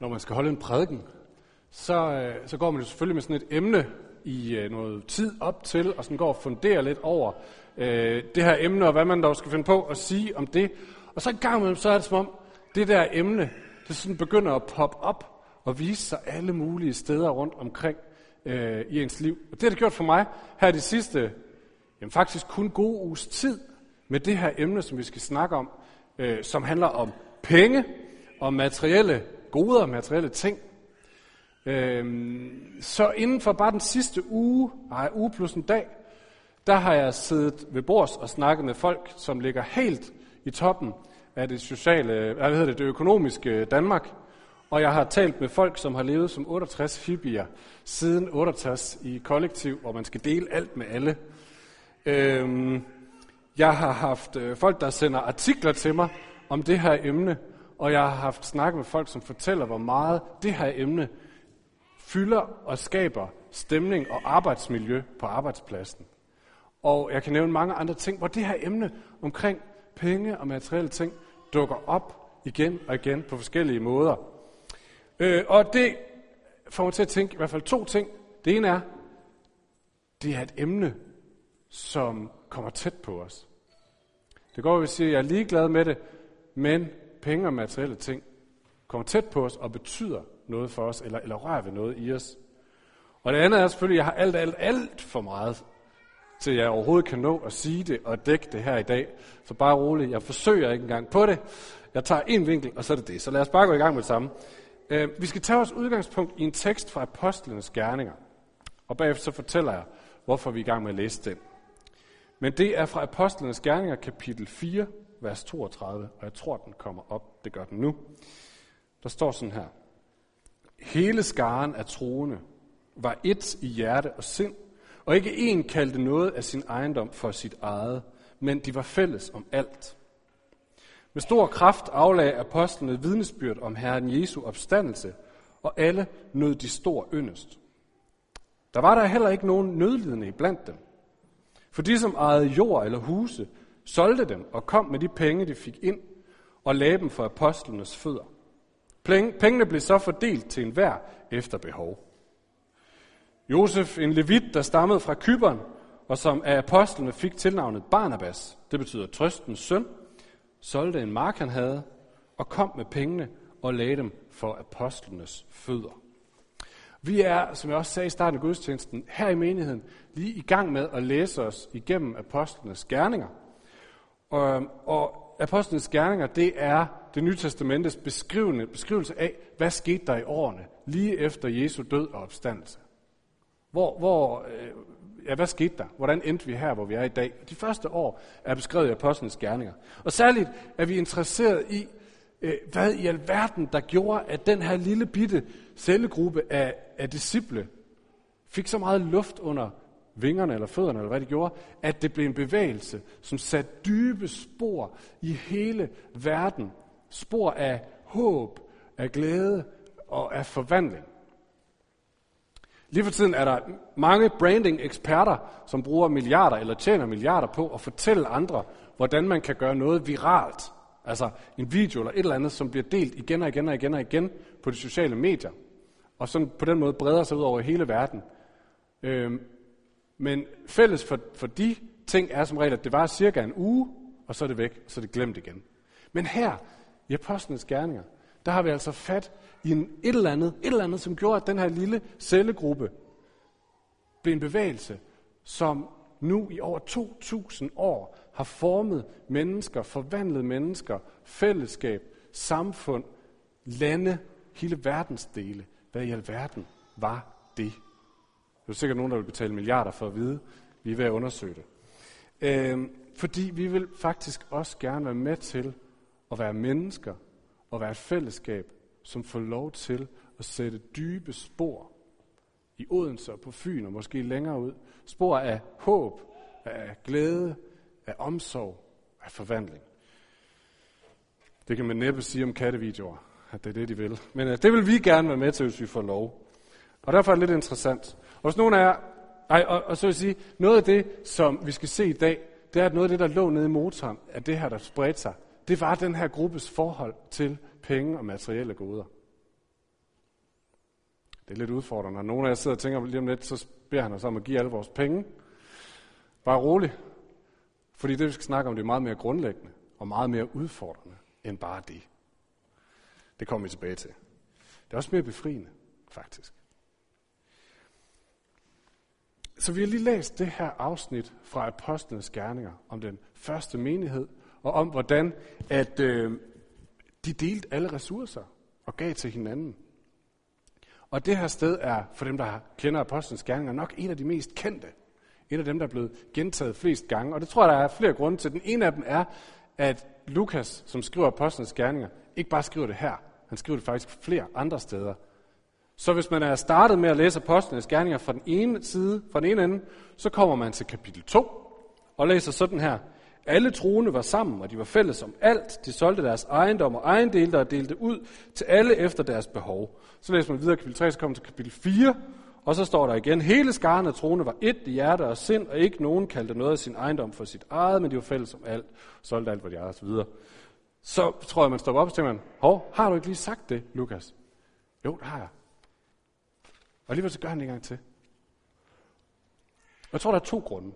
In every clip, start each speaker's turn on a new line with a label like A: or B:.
A: når man skal holde en prædiken, så, øh, så går man jo selvfølgelig med sådan et emne i øh, noget tid op til, og sådan går og funderer lidt over øh, det her emne, og hvad man dog skal finde på at sige om det. Og så en gang med, så er det som om, det der emne, det sådan begynder at poppe op og vise sig alle mulige steder rundt omkring øh, i ens liv. Og det har det gjort for mig her de sidste, jamen faktisk kun gode uges tid, med det her emne, som vi skal snakke om, øh, som handler om penge og materielle goder, materielle ting. Øhm, så inden for bare den sidste uge, nej, uge plus en dag, der har jeg siddet ved bords og snakket med folk, som ligger helt i toppen af det sociale, hvad hedder det, det økonomiske Danmark. Og jeg har talt med folk, som har levet som 68 hippier siden 68 i kollektiv, hvor man skal dele alt med alle. Øhm, jeg har haft øh, folk, der sender artikler til mig om det her emne, og jeg har haft snakket med folk, som fortæller, hvor meget det her emne fylder og skaber stemning og arbejdsmiljø på arbejdspladsen. Og jeg kan nævne mange andre ting, hvor det her emne omkring penge og materielle ting dukker op igen og igen på forskellige måder. Øh, og det får mig til at tænke i hvert fald to ting. Det ene er, det er et emne, som kommer tæt på os. Det går, at vi siger, at jeg er ligeglad med det, men penge og materielle ting kommer tæt på os og betyder noget for os, eller, eller rører ved noget i os. Og det andet er selvfølgelig, at jeg har alt, alt, alt for meget, til jeg overhovedet kan nå at sige det og dække det her i dag. Så bare roligt, jeg forsøger ikke engang på det. Jeg tager en vinkel, og så er det det. Så lad os bare gå i gang med det samme. Øh, vi skal tage vores udgangspunkt i en tekst fra Apostlenes Gerninger. Og bagefter så fortæller jeg, hvorfor vi er i gang med at læse den. Men det er fra Apostlenes Gerninger, kapitel 4, vers 32, og jeg tror, den kommer op. Det gør den nu. Der står sådan her. Hele skaren af troende var et i hjerte og sind, og ikke en kaldte noget af sin ejendom for sit eget, men de var fælles om alt. Med stor kraft aflagde apostlene vidnesbyrd om Herren Jesu opstandelse, og alle nød de stor yndest. Der var der heller ikke nogen nødlidende blandt dem. For de, som ejede jord eller huse, solgte dem og kom med de penge, de fik ind, og lagde dem for apostlenes fødder. Pengene blev så fordelt til enhver efter behov. Josef, en levit, der stammede fra Kyberen, og som af apostlene fik tilnavnet Barnabas, det betyder trøstens søn, solgte en mark, han havde, og kom med pengene og lagde dem for apostlenes fødder. Vi er, som jeg også sagde i starten af gudstjenesten, her i menigheden lige i gang med at læse os igennem apostlenes gerninger. Og, og apostlenes gerninger, det er det nye testamentes beskrivende, beskrivelse af, hvad skete der i årene lige efter Jesu død og opstandelse. Hvor, hvor, øh, ja, hvad skete der? Hvordan endte vi her, hvor vi er i dag? De første år er beskrevet i apostlenes gerninger. Og særligt er vi interesseret i, øh, hvad i alverden, der gjorde, at den her lille bitte cellegruppe af, af disciple fik så meget luft under vingerne eller fødderne, eller hvad de gjorde, at det blev en bevægelse, som satte dybe spor i hele verden. Spor af håb, af glæde og af forvandling. Lige for tiden er der mange branding-eksperter, som bruger milliarder eller tjener milliarder på at fortælle andre, hvordan man kan gøre noget viralt. Altså en video eller et eller andet, som bliver delt igen og igen og igen og igen på de sociale medier. Og sådan på den måde breder sig ud over hele verden. Øhm, men fælles for, for de ting er som regel, at det var cirka en uge, og så er det væk, og så er det glemt igen. Men her, i Apostlenes Gerninger, der har vi altså fat i en, et, eller andet, et eller andet, som gjorde, at den her lille cellegruppe blev en bevægelse, som nu i over 2.000 år har formet mennesker, forvandlet mennesker, fællesskab, samfund, lande, hele verdensdele. Hvad i alverden var det? Der er sikkert nogen, der vil betale milliarder for at vide. Vi er ved at undersøge det. Øh, fordi vi vil faktisk også gerne være med til at være mennesker og være et fællesskab, som får lov til at sætte dybe spor i Odense og på Fyn og måske længere ud. Spor af håb, af glæde, af omsorg, af forvandling. Det kan man næppe sige om kattevideoer, at det er det, de vil. Men øh, det vil vi gerne være med til, hvis vi får lov. Og derfor er det lidt interessant. Og hvis nogen af jer, ej, og, og så vil jeg sige, noget af det, som vi skal se i dag, det er, at noget af det, der lå nede i motoren, af det her, der spredte sig, det var den her gruppes forhold til penge og materielle goder. Det er lidt udfordrende. Nogle af jer sidder og tænker lige om lidt, så beder han os om at give alle vores penge. Bare rolig. Fordi det, vi skal snakke om, det er meget mere grundlæggende og meget mere udfordrende end bare det. Det kommer vi tilbage til. Det er også mere befriende, faktisk. Så vi har lige læst det her afsnit fra Apostlenes Gerninger om den første menighed, og om hvordan at øh, de delte alle ressourcer og gav til hinanden. Og det her sted er, for dem, der kender Apostlenes Gerninger, nok en af de mest kendte. Et af dem, der er blevet gentaget flest gange. Og det tror jeg, der er flere grunde til. Den ene af dem er, at Lukas, som skriver Apostlenes Gerninger, ikke bare skriver det her. Han skriver det faktisk flere andre steder. Så hvis man er startet med at læse Apostlenes Gerninger fra den ene side, fra den ene ende, så kommer man til kapitel 2 og læser sådan her. Alle troende var sammen, og de var fælles om alt. De solgte deres ejendom og ejendele og delte ud til alle efter deres behov. Så læser man videre kapitel 3, så kommer til kapitel 4, og så står der igen, hele skaren af troende var et i hjerte og sind, og ikke nogen kaldte noget af sin ejendom for sit eget, men de var fælles om alt, solgte alt, hvad de ejede osv. Så, så tror jeg, man stopper op og tænker man, hov, har du ikke lige sagt det, Lukas? Jo, det har jeg. Og alligevel så gør han det en gang til. Jeg tror, der er to grunde.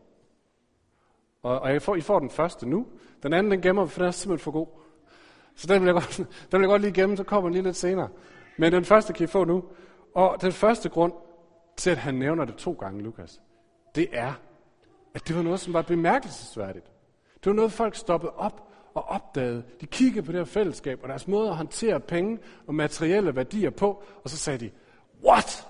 A: Og, og jeg får, I får den første nu. Den anden, den gemmer vi, for den er simpelthen for god. Så den vil jeg godt, den vil jeg godt lige gemme, så kommer den lige lidt senere. Men den første kan I få nu. Og den første grund til, at han nævner det to gange, Lukas, det er, at det var noget, som var bemærkelsesværdigt. Det var noget, folk stoppede op og opdagede. De kiggede på det her fællesskab og deres måde at håndtere penge og materielle værdier på, og så sagde de, what?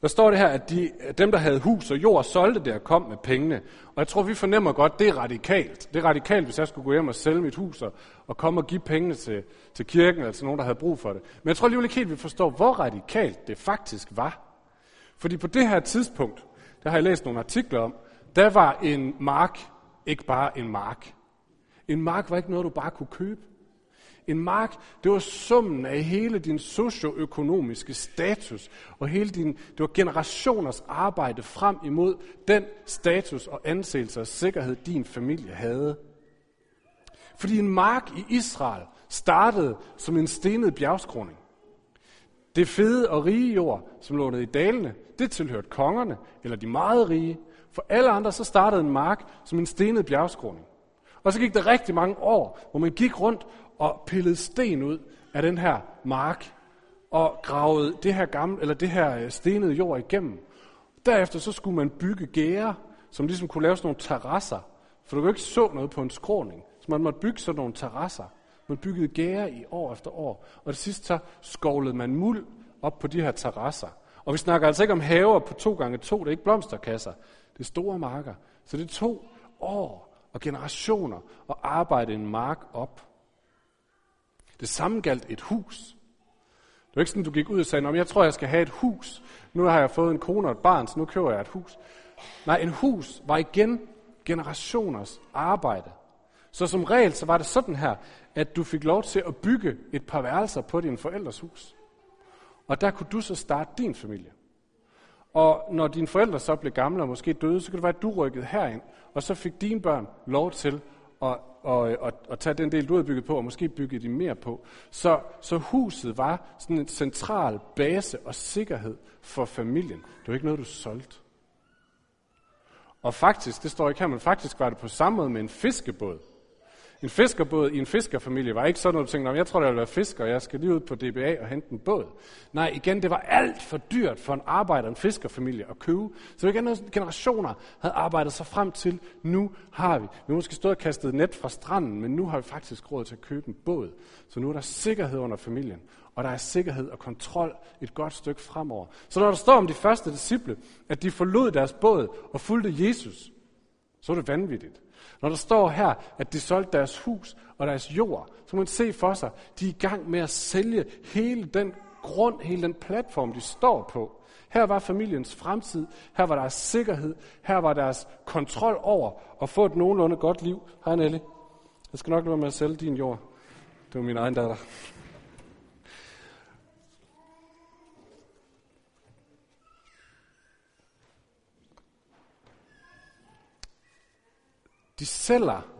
A: Der står det her, at de, dem, der havde hus og jord, solgte det og kom med pengene. Og jeg tror, vi fornemmer godt, det er radikalt. Det er radikalt, hvis jeg skulle gå hjem og sælge mit hus og, og komme og give pengene til, til kirken, eller til nogen, der havde brug for det. Men jeg tror alligevel ikke helt, vi forstår, hvor radikalt det faktisk var. Fordi på det her tidspunkt, der har jeg læst nogle artikler om, der var en mark ikke bare en mark. En mark var ikke noget, du bare kunne købe. En mark, det var summen af hele din socioøkonomiske status, og hele din, det var generationers arbejde frem imod den status og anseelse og sikkerhed, din familie havde. Fordi en mark i Israel startede som en stenet bjergskroning. Det fede og rige jord, som lå nede i dalene, det tilhørte kongerne, eller de meget rige. For alle andre, så startede en mark som en stenet bjergskroning. Og så gik der rigtig mange år, hvor man gik rundt og pillede sten ud af den her mark og gravede det her, gamle, eller det her øh, stenede jord igennem. Derefter så skulle man bygge gære, som ligesom kunne lave sådan nogle terrasser. For du kunne ikke så noget på en skråning. Så man måtte bygge sådan nogle terrasser. Man byggede gære i år efter år. Og det sidste så skovlede man muld op på de her terrasser. Og vi snakker altså ikke om haver på to gange to, det er ikke blomsterkasser. Det er store marker. Så det tog år og generationer at arbejde en mark op. Det samme galt et hus. Det var ikke sådan, du gik ud og sagde, jeg tror, jeg skal have et hus. Nu har jeg fået en kone og et barn, så nu køber jeg et hus. Nej, en hus var igen generationers arbejde. Så som regel, så var det sådan her, at du fik lov til at bygge et par værelser på din forældres hus. Og der kunne du så starte din familie. Og når dine forældre så blev gamle og måske døde, så kunne det være, at du rykkede herind, og så fik dine børn lov til og, og, og, at tage den del, du havde bygget på, og måske bygge de mere på. Så, så huset var sådan en central base og sikkerhed for familien. Det var ikke noget, du solgte. Og faktisk, det står ikke her, men faktisk var det på samme måde med en fiskebåd. En fiskerbåd i en fiskerfamilie var ikke sådan noget, du tænkte, jeg tror, jeg vil være fisker, og jeg skal lige ud på DBA og hente en båd. Nej, igen, det var alt for dyrt for en arbejder, en fiskerfamilie at købe. Så igen, generationer havde arbejdet sig frem til, nu har vi. Vi har måske stået og kastet net fra stranden, men nu har vi faktisk råd til at købe en båd. Så nu er der sikkerhed under familien, og der er sikkerhed og kontrol et godt stykke fremover. Så når der står om de første disciple, at de forlod deres båd og fulgte Jesus, så er det vanvittigt. Når der står her, at de solgte deres hus og deres jord, så må man se for sig, de er i gang med at sælge hele den grund, hele den platform, de står på. Her var familiens fremtid, her var deres sikkerhed, her var deres kontrol over at få et nogenlunde godt liv. Hej Nelly, jeg skal nok lade være med at sælge din jord. Det var min egen datter. De sælger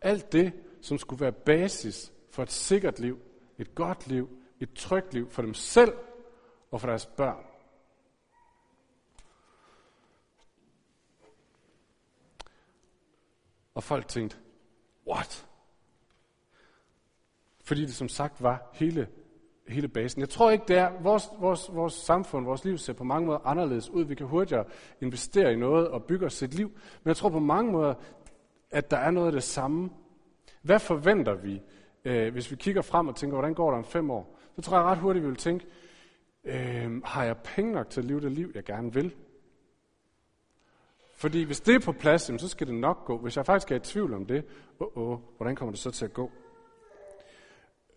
A: alt det, som skulle være basis for et sikkert liv et godt liv, et trygt liv for dem selv og for deres børn. Og folk tænkte, what? Fordi det som sagt var hele, hele basen. Jeg tror ikke, det er, vores, vores, vores samfund, vores liv ser på mange måder anderledes ud. Vi kan hurtigere investere i noget og bygge os et liv. Men jeg tror på mange måder, at der er noget af det samme. Hvad forventer vi, øh, hvis vi kigger frem og tænker, hvordan går der om fem år? Så tror jeg ret hurtigt, vi vil tænke, øh, har jeg penge nok til at leve det liv, jeg gerne vil? Fordi hvis det er på plads, så skal det nok gå. Hvis jeg faktisk er i tvivl om det, oh, oh, hvordan kommer det så til at gå?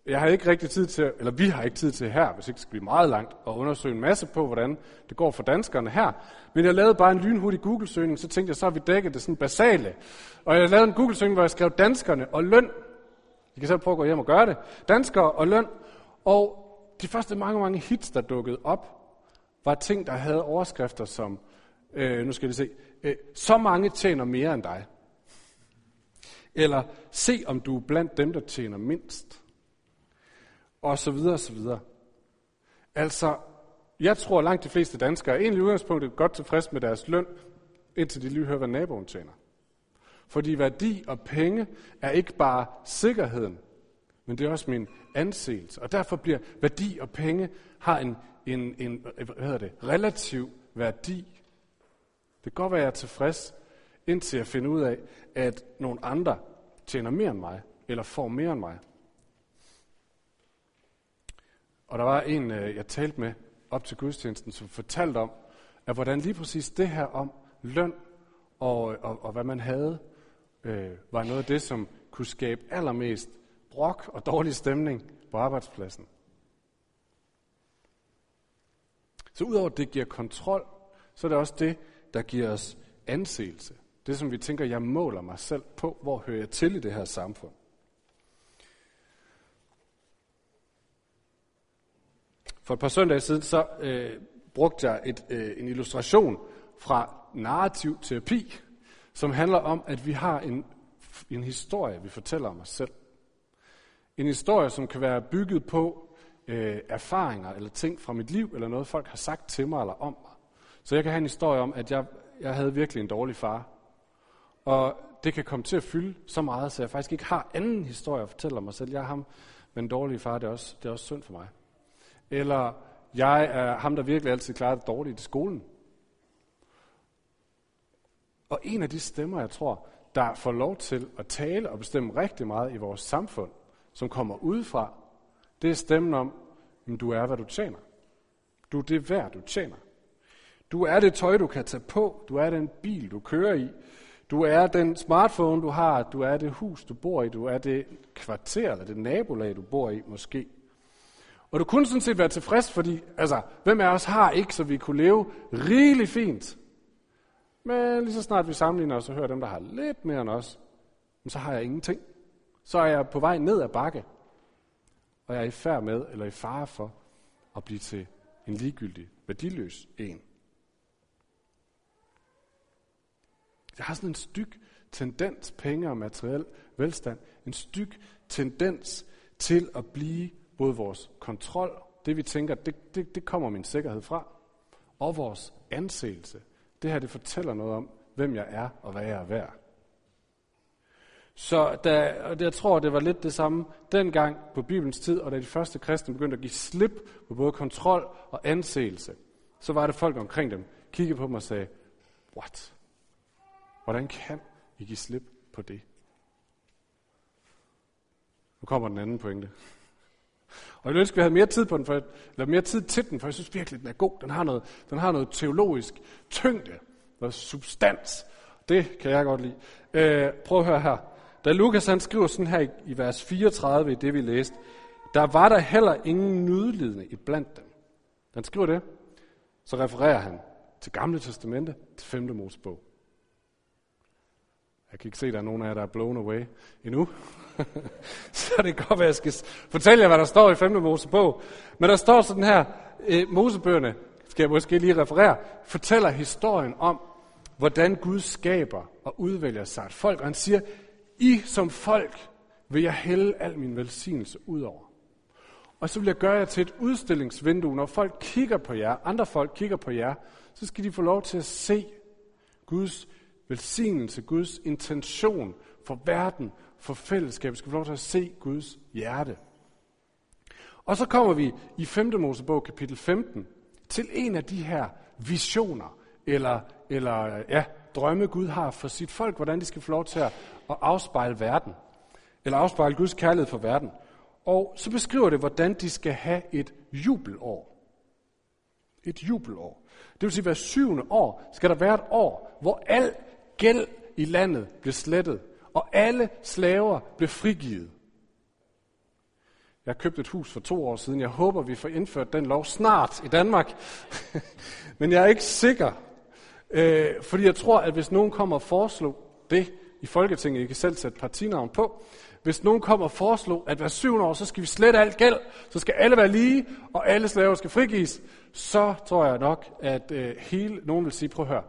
A: Jeg har ikke rigtig tid til, eller vi har ikke tid til her, hvis ikke skal blive meget langt, at undersøge en masse på, hvordan det går for danskerne her. Men jeg lavede bare en lynhurtig Google-søgning, så tænkte jeg, så har vi dækket det sådan basale. Og jeg lavede en Google-søgning, hvor jeg skrev danskerne og løn. I kan selv prøve at gå hjem og gøre det. Danskere og løn. Og de første mange, mange hits, der dukkede op, var ting, der havde overskrifter som, øh, nu skal vi se, øh, så mange tjener mere end dig. Eller se, om du er blandt dem, der tjener mindst. Og så videre, og så videre. Altså, jeg tror langt de fleste danskere er egentlig udgangspunktet godt tilfreds med deres løn, indtil de lige hører, hvad naboen tjener. Fordi værdi og penge er ikke bare sikkerheden, men det er også min anseelse. Og derfor bliver værdi og penge har en, en, en hvad hedder det, relativ værdi. Det kan godt være, at jeg er tilfreds, indtil jeg finder ud af, at nogle andre tjener mere end mig, eller får mere end mig. Og der var en, øh, jeg talte med op til gudstjenesten, som fortalte om, at hvordan lige præcis det her om løn og, og, og hvad man havde, øh, var noget af det, som kunne skabe allermest brok og dårlig stemning på arbejdspladsen. Så udover at det giver kontrol, så er det også det, der giver os anseelse. Det, som vi tænker, jeg måler mig selv på, hvor hører jeg til i det her samfund. For et par søndage siden, så øh, brugte jeg et, øh, en illustration fra narrativ terapi, som handler om, at vi har en, en historie, vi fortæller om os selv. En historie, som kan være bygget på øh, erfaringer eller ting fra mit liv, eller noget folk har sagt til mig eller om mig. Så jeg kan have en historie om, at jeg, jeg havde virkelig en dårlig far. Og det kan komme til at fylde så meget, så jeg faktisk ikke har anden historie at fortælle om mig selv. Jeg er ham med dårlig far, det er også, det er også synd for mig. Eller jeg er ham, der virkelig altid klarer det dårligt i skolen. Og en af de stemmer, jeg tror, der får lov til at tale og bestemme rigtig meget i vores samfund, som kommer udefra, det er stemmen om, at du er, hvad du tjener. Du er det værd, du tjener. Du er det tøj, du kan tage på. Du er den bil, du kører i. Du er den smartphone, du har. Du er det hus, du bor i. Du er det kvarter eller det nabolag, du bor i måske. Og du kunne sådan set være tilfreds, fordi, altså, hvem af os har ikke, så vi kunne leve rigeligt fint. Men lige så snart vi sammenligner os og hører dem, der har lidt mere end os, så har jeg ingenting. Så er jeg på vej ned ad bakke, og jeg er i færd med, eller i fare for, at blive til en ligegyldig, værdiløs en. Jeg har sådan en styk tendens, penge og materiel velstand, en styk tendens til at blive både vores kontrol, det vi tænker, det, det, det kommer min sikkerhed fra, og vores anseelse. Det her, det fortæller noget om, hvem jeg er og hvad jeg er værd. Så da, og jeg tror, det var lidt det samme dengang på Bibelens tid, og da de første kristne begyndte at give slip på både kontrol og anseelse, så var det folk omkring dem, kiggede på dem og sagde, what? Hvordan kan I give slip på det? Nu kommer den anden pointe. Og jeg ønsker, at vi havde mere tid på den, for, eller mere tid til den, for jeg synes virkelig, den er god. Den har noget, den har noget teologisk tyngde, noget substans. Det kan jeg godt lide. Øh, prøv at høre her. Da Lukas han skriver sådan her i, i vers 34 i det, vi læste, der var der heller ingen nydelidende i blandt dem. Han skriver det, så refererer han til Gamle Testamente, til 5. Mosebog. Jeg kan ikke se, at der er nogen af jer, der er blown away endnu. så det kan godt være, at jeg skal fortælle jer, hvad der står i 5. Mosebog. Men der står sådan her, øh, Mosebøgerne, skal jeg måske lige referere, fortæller historien om, hvordan Gud skaber og udvælger sig et folk. Og han siger, I som folk vil jeg hælde al min velsignelse ud over. Og så vil jeg gøre jer til et udstillingsvindue. Når folk kigger på jer, andre folk kigger på jer, så skal de få lov til at se Guds velsignelse, Guds intention for verden, for fællesskab. Vi skal få lov til at se Guds hjerte. Og så kommer vi i 5. Mosebog kapitel 15 til en af de her visioner, eller, eller ja, drømme Gud har for sit folk, hvordan de skal få lov til at, at afspejle verden, eller afspejle Guds kærlighed for verden. Og så beskriver det, hvordan de skal have et jubelår. Et jubelår. Det vil sige, at hver syvende år skal der være et år, hvor al gæld i landet blev slettet, og alle slaver blev frigivet. Jeg har købt et hus for to år siden. Jeg håber, vi får indført den lov snart i Danmark. Men jeg er ikke sikker. Øh, fordi jeg tror, at hvis nogen kommer og foreslår det i Folketinget, I kan selv sætte partinavn på, hvis nogen kommer og foreslår, at hver syvende år, så skal vi slette alt gæld, så skal alle være lige, og alle slaver skal frigives, så tror jeg nok, at øh, hele, nogen vil sige, prøv at høre,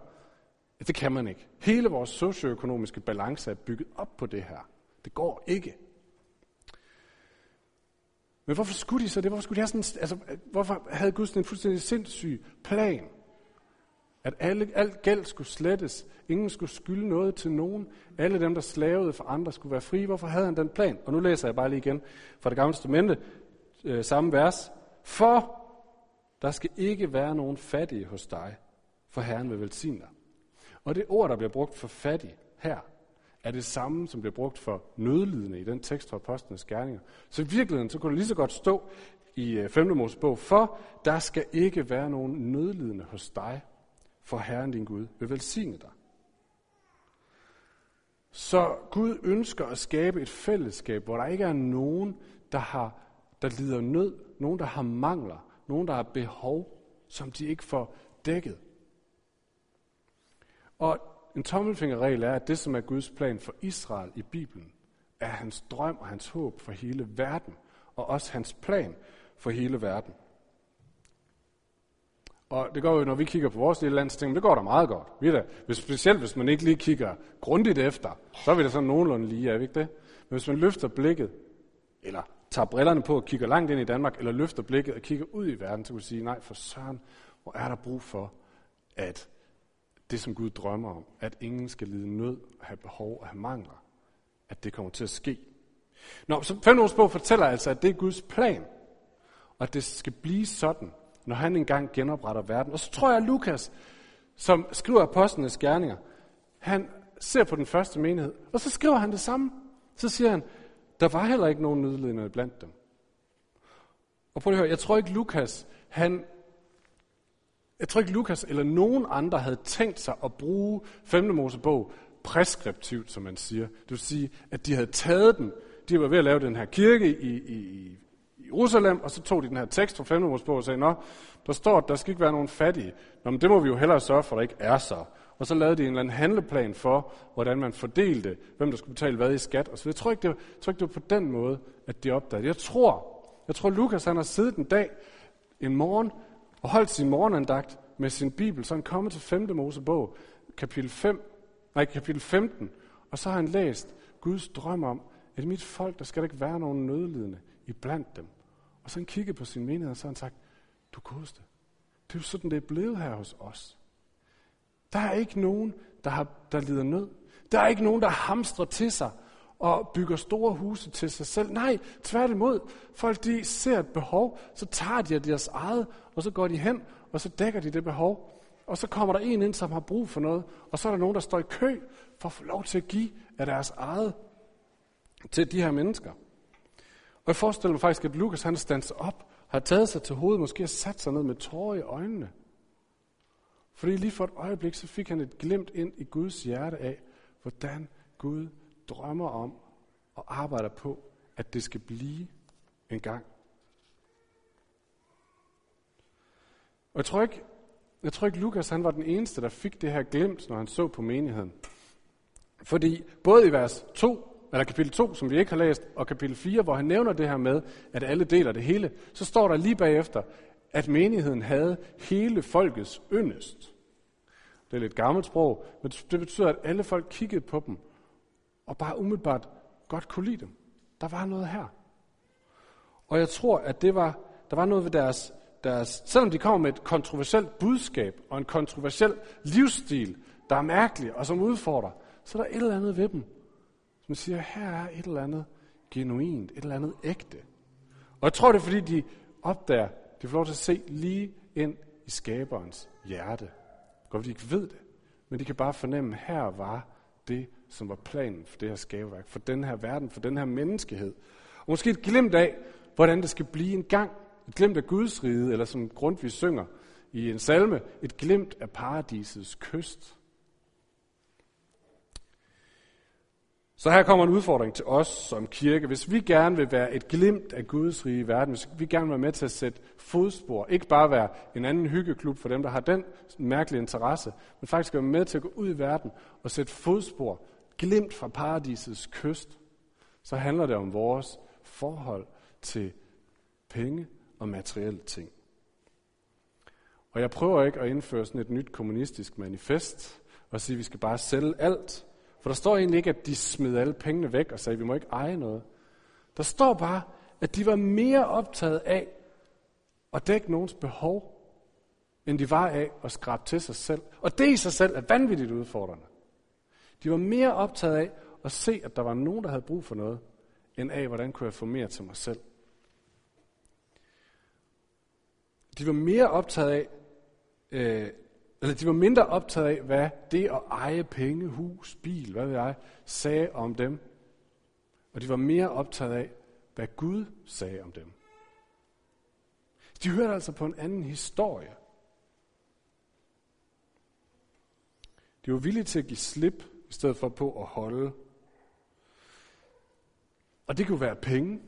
A: det kan man ikke. Hele vores socioøkonomiske balance er bygget op på det her. Det går ikke. Men hvorfor skulle de så det? Hvorfor, skulle de have sådan, altså, hvorfor havde Gud sådan en fuldstændig sindssyg plan? At alle, alt gæld skulle slettes. Ingen skulle skylde noget til nogen. Alle dem, der slavede for andre, skulle være frie. Hvorfor havde han den plan? Og nu læser jeg bare lige igen fra det gamle testamente, øh, samme vers. For der skal ikke være nogen fattige hos dig, for Herren vil velsigne dig. Og det ord, der bliver brugt for fattig her, er det samme, som bliver brugt for nødlidende i den tekst fra Apostlenes Gerninger. Så i virkeligheden, så kunne det lige så godt stå i øh, 5. Mosebog, for der skal ikke være nogen nødlidende hos dig, for Herren din Gud vil velsigne dig. Så Gud ønsker at skabe et fællesskab, hvor der ikke er nogen, der, har, der lider nød, nogen, der har mangler, nogen, der har behov, som de ikke får dækket. Og en tommelfingerregel er, at det, som er Guds plan for Israel i Bibelen, er hans drøm og hans håb for hele verden, og også hans plan for hele verden. Og det går jo, når vi kigger på vores lille land, så tænker det går da meget godt. Vi da, hvis, specielt hvis man ikke lige kigger grundigt efter, så er vi da sådan nogenlunde lige, er vi ikke det? Men hvis man løfter blikket, eller tager brillerne på og kigger langt ind i Danmark, eller løfter blikket og kigger ud i verden, så kan du sige, nej for søren, hvor er der brug for, at det, som Gud drømmer om, at ingen skal lide nød, have behov og have mangler, at det kommer til at ske. Nå, så 5. bog fortæller altså, at det er Guds plan, og at det skal blive sådan, når han engang genopretter verden. Og så tror jeg, at Lukas, som skriver apostlenes gerninger, han ser på den første menighed, og så skriver han det samme. Så siger han, der var heller ikke nogen nødlidende blandt dem. Og prøv at høre, jeg tror ikke Lukas, han jeg tror ikke, Lukas eller nogen andre havde tænkt sig at bruge 5. Mosebog preskriptivt, som man siger. Det vil sige, at de havde taget den. De var ved at lave den her kirke i, i, i Jerusalem, og så tog de den her tekst fra 5. Mosebog og sagde, Nå, der står, at der skal ikke være nogen fattige. Nå, men det må vi jo hellere sørge for, at der ikke er så. Og så lavede de en eller anden handleplan for, hvordan man fordelte, hvem der skulle betale hvad i skat. Og så jeg tror ikke, det var, jeg tror ikke, det var på den måde, at de opdagede Jeg tror, jeg tror, Lukas han har siddet en dag, en morgen, og holdt sin morgenandagt med sin bibel, så han kommet til 5. Mosebog, kapitel 5, nej, kapitel 15, og så har han læst Guds drøm om, at i mit folk, der skal der ikke være nogen nødlidende i blandt dem. Og så han kigget på sin menighed, og så har han sagt, du godeste, det er jo sådan, det er blevet her hos os. Der er ikke nogen, der, har, der lider nød. Der er ikke nogen, der hamstrer til sig og bygger store huse til sig selv. Nej, tværtimod. Folk de ser et behov, så tager de af deres eget, og så går de hen, og så dækker de det behov. Og så kommer der en ind, som har brug for noget, og så er der nogen, der står i kø for at få lov til at give af deres eget til de her mennesker. Og jeg forestiller mig faktisk, at Lukas han stands op, har taget sig til hovedet, måske har sat sig ned med tårer i øjnene. Fordi lige for et øjeblik, så fik han et glimt ind i Guds hjerte af, hvordan Gud drømmer om og arbejder på, at det skal blive en gang. Og jeg tror ikke, jeg tror ikke Lukas han var den eneste, der fik det her glemt, når han så på menigheden. Fordi både i vers 2, eller kapitel 2, som vi ikke har læst, og kapitel 4, hvor han nævner det her med, at alle deler det hele, så står der lige bagefter, at menigheden havde hele folkets yndest. Det er lidt gammelt sprog, men det betyder, at alle folk kiggede på dem og bare umiddelbart godt kunne lide dem. Der var noget her. Og jeg tror, at det var, der var noget ved deres, deres, selvom de kommer med et kontroversielt budskab og en kontroversiel livsstil, der er mærkelig og som udfordrer, så er der et eller andet ved dem, som siger, her er et eller andet genuint, et eller andet ægte. Og jeg tror, det er fordi, de opdager, de får lov til at se lige ind i skaberens hjerte. Godt, de ikke ved det, men de kan bare fornemme, her var det, som var planen for det her skaberværk, for den her verden, for den her menneskehed. Og måske et glimt af, hvordan det skal blive en gang. Et glimt af Guds rige, eller som Grundtvig synger i en salme, et glimt af paradisets kyst. Så her kommer en udfordring til os som kirke. Hvis vi gerne vil være et glimt af Guds rige i verden, hvis vi gerne vil være med til at sætte fodspor, ikke bare være en anden hyggeklub for dem, der har den mærkelige interesse, men faktisk være med til at gå ud i verden og sætte fodspor, glimt fra paradisets kyst, så handler det om vores forhold til penge og materielle ting. Og jeg prøver ikke at indføre sådan et nyt kommunistisk manifest og sige, at vi skal bare sælge alt, for der står egentlig ikke, at de smed alle pengene væk og sagde, at vi må ikke eje noget. Der står bare, at de var mere optaget af at dække nogens behov, end de var af at skrabe til sig selv. Og det i sig selv er vanvittigt udfordrende. De var mere optaget af at se, at der var nogen, der havde brug for noget, end af, hvordan kunne jeg få mere til mig selv. De var mere optaget af, øh, eller de var mindre optaget af, hvad det at eje penge, hus, bil, hvad ved jeg, sagde om dem. Og de var mere optaget af, hvad Gud sagde om dem. De hørte altså på en anden historie. De var villige til at give slip, i stedet for på at holde. Og det kunne være penge.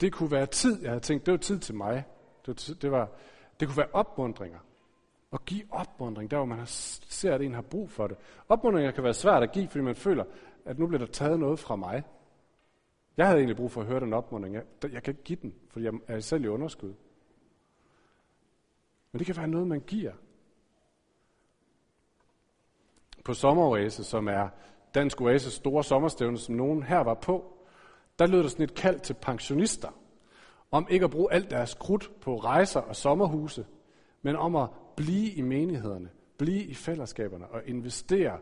A: Det kunne være tid. Jeg havde tænkt, det var tid til mig. Det, var, det, var, det kunne være opmundringer. Og give opmundring, der hvor man ser, at en har brug for det. Opmundringer kan være svært at give, fordi man føler, at nu bliver der taget noget fra mig. Jeg havde egentlig brug for at høre den opmundring. Jeg, jeg kan ikke give den, fordi jeg er selv i underskud. Men det kan være noget, man giver. På Sommeroase, som er Dansk Oases store sommerstævne, som nogen her var på, der lød der sådan et kald til pensionister, om ikke at bruge alt deres krudt på rejser og sommerhuse, men om at blive i menighederne, blive i fællesskaberne og investere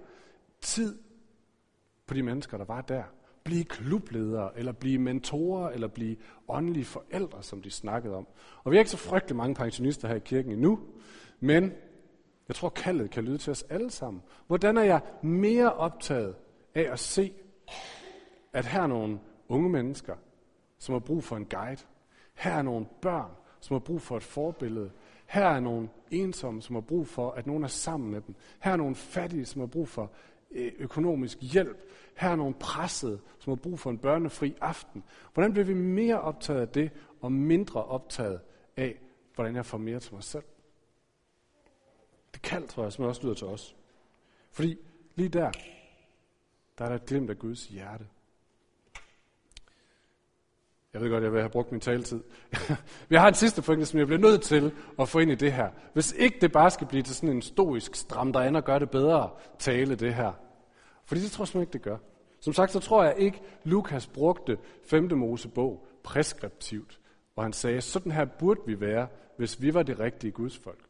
A: tid på de mennesker, der var der. Blive klubledere, eller blive mentorer, eller blive åndelige forældre, som de snakkede om. Og vi har ikke så frygtelig mange pensionister her i kirken endnu, men jeg tror, kaldet kan lyde til os alle sammen. Hvordan er jeg mere optaget af at se, at her er nogle unge mennesker, som har brug for en guide. Her er nogle børn, som har brug for et forbillede. Her er nogle ensomme, som har brug for, at nogen er sammen med dem. Her er nogle fattige, som har brug for øh, økonomisk hjælp. Her er nogle pressede, som har brug for en børnefri aften. Hvordan bliver vi mere optaget af det, og mindre optaget af, hvordan jeg får mere til mig selv? Det kald, tror jeg, som også lyder til os. Fordi lige der, der er der et glimt af Guds hjerte. Jeg ved godt, jeg vil have brugt min taletid. Vi har en sidste pointe, som jeg bliver nødt til at få ind i det her. Hvis ikke det bare skal blive til sådan en stoisk stram, der ender gør det bedre tale, det her. Fordi det tror jeg ikke, det gør. Som sagt, så tror jeg ikke, Lukas brugte 5. Mosebog preskriptivt. Og han sagde, sådan her burde vi være, hvis vi var det rigtige Guds folk.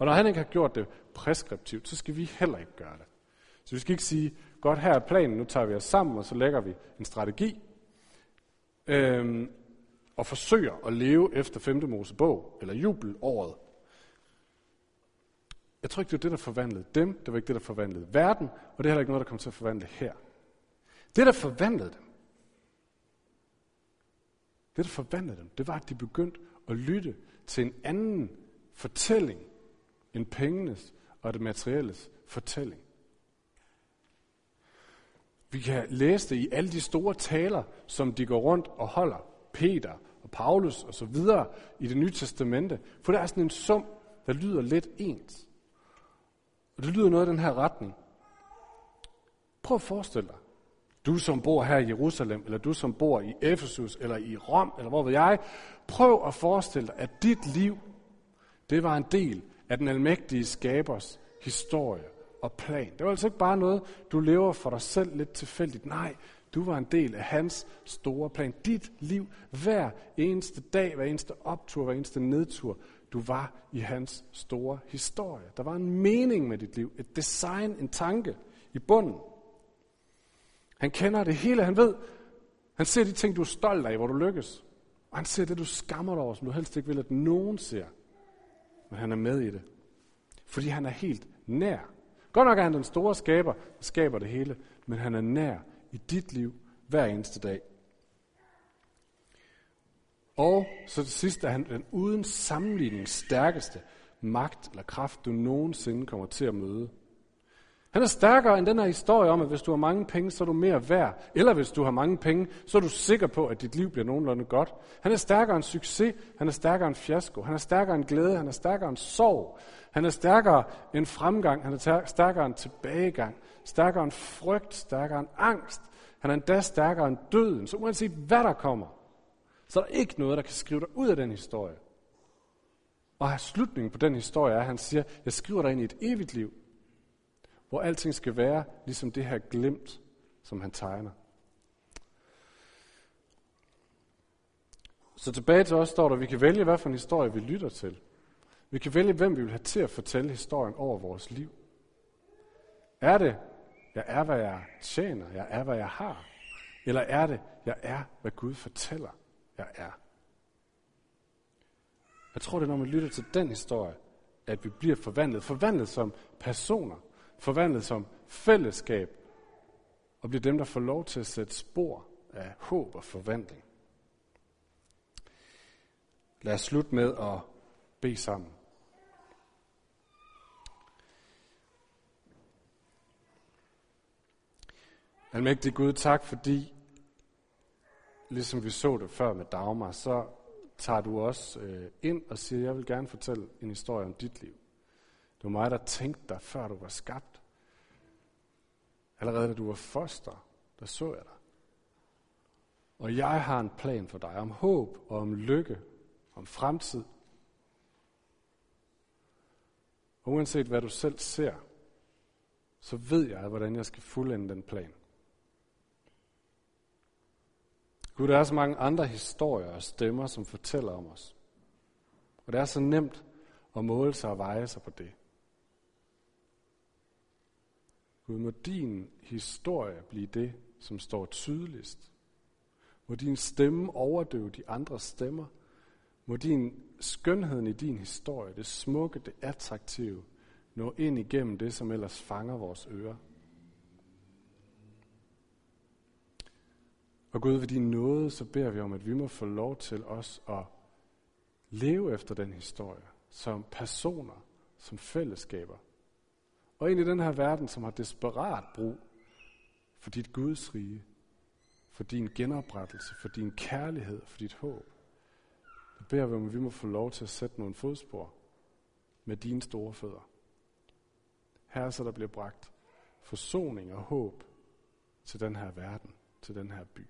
A: Og når han ikke har gjort det preskriptivt, så skal vi heller ikke gøre det. Så vi skal ikke sige, godt her er planen, nu tager vi os sammen, og så lægger vi en strategi, øhm, og forsøger at leve efter 5. Mosebog, eller jubelåret. Jeg tror ikke, det var det, der forvandlede dem. Det var ikke det, der forvandlede verden. Og det er heller ikke noget, der kommer til at forvandle her. Det, der forvandlede dem, det, der forvandlede dem, det var, at de begyndte at lytte til en anden fortælling end pengenes og det materielles fortælling. Vi kan læse det i alle de store taler, som de går rundt og holder. Peter og Paulus og så videre i det nye testamente. For der er sådan en sum, der lyder lidt ens. Og det lyder noget i den her retning. Prøv at forestille dig. Du som bor her i Jerusalem, eller du som bor i Efesus, eller i Rom, eller hvor ved jeg. Prøv at forestille dig, at dit liv, det var en del af den almægtige skabers historie og plan. Det var altså ikke bare noget, du lever for dig selv lidt tilfældigt. Nej, Du var en del af hans store plan. Dit liv, hver eneste dag, hver eneste optur, hver eneste nedtur, du var i hans store historie. Der var en mening med dit liv, et design, en tanke i bunden. Han kender det hele, han ved, han ser de ting, du er stolt af, hvor du lykkes. Og han ser det, du skammer dig over, som du helst ikke vil, at nogen ser. Men han er med i det. Fordi han er helt nær. Godt nok er han den store skaber, der skaber det hele, men han er nær i dit liv hver eneste dag. Og så til sidst er han den uden sammenligning stærkeste magt eller kraft, du nogensinde kommer til at møde. Han er stærkere end den her historie om, at hvis du har mange penge, så er du mere værd. Eller hvis du har mange penge, så er du sikker på, at dit liv bliver nogenlunde godt. Han er stærkere end succes. Han er stærkere end fiasko. Han er stærkere end glæde. Han er stærkere end sorg. Han er stærkere end fremgang. Han er stærkere end tilbagegang. Stærkere end frygt. Stærkere end angst. Han er endda stærkere end døden. Så uanset hvad der kommer, så er der ikke noget, der kan skrive dig ud af den historie. Og slutningen på den historie er, at han siger, jeg skriver dig ind i et evigt liv hvor alting skal være ligesom det her glimt, som han tegner. Så tilbage til os står der, at vi kan vælge, hvad for en historie vi lytter til. Vi kan vælge, hvem vi vil have til at fortælle historien over vores liv. Er det, jeg er, hvad jeg tjener, jeg er, hvad jeg har? Eller er det, jeg er, hvad Gud fortæller, jeg er? Jeg tror, det er, når man lytter til den historie, at vi bliver forvandlet. Forvandlet som personer forvandlet som fællesskab, og bliver dem, der får lov til at sætte spor af håb og forvandling. Lad os slutte med at bede sammen. Almægtig Gud, tak fordi, ligesom vi så det før med Dagmar, så tager du os øh, ind og siger, jeg vil gerne fortælle en historie om dit liv. Det var mig, der tænkte dig, før du var skabt. Allerede da du var foster, der så jeg dig. Og jeg har en plan for dig om håb og om lykke, om fremtid. Og uanset hvad du selv ser, så ved jeg, hvordan jeg skal fuldende den plan. Gud, der er så mange andre historier og stemmer, som fortæller om os. Og det er så nemt at måle sig og veje sig på det. Gud, må din historie blive det, som står tydeligst. Må din stemme overdøve de andre stemmer. Må din skønheden i din historie, det smukke, det attraktive, nå ind igennem det, som ellers fanger vores ører. Og Gud, ved din nåde, så beder vi om, at vi må få lov til os at leve efter den historie, som personer, som fællesskaber, og ind i den her verden, som har desperat brug for dit Guds rige, for din genoprettelse, for din kærlighed, for dit håb. Jeg beder vi om, at vi må få lov til at sætte nogle fodspor med dine store fødder. Her så der bliver bragt forsoning og håb til den her verden, til den her by.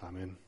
A: Amen.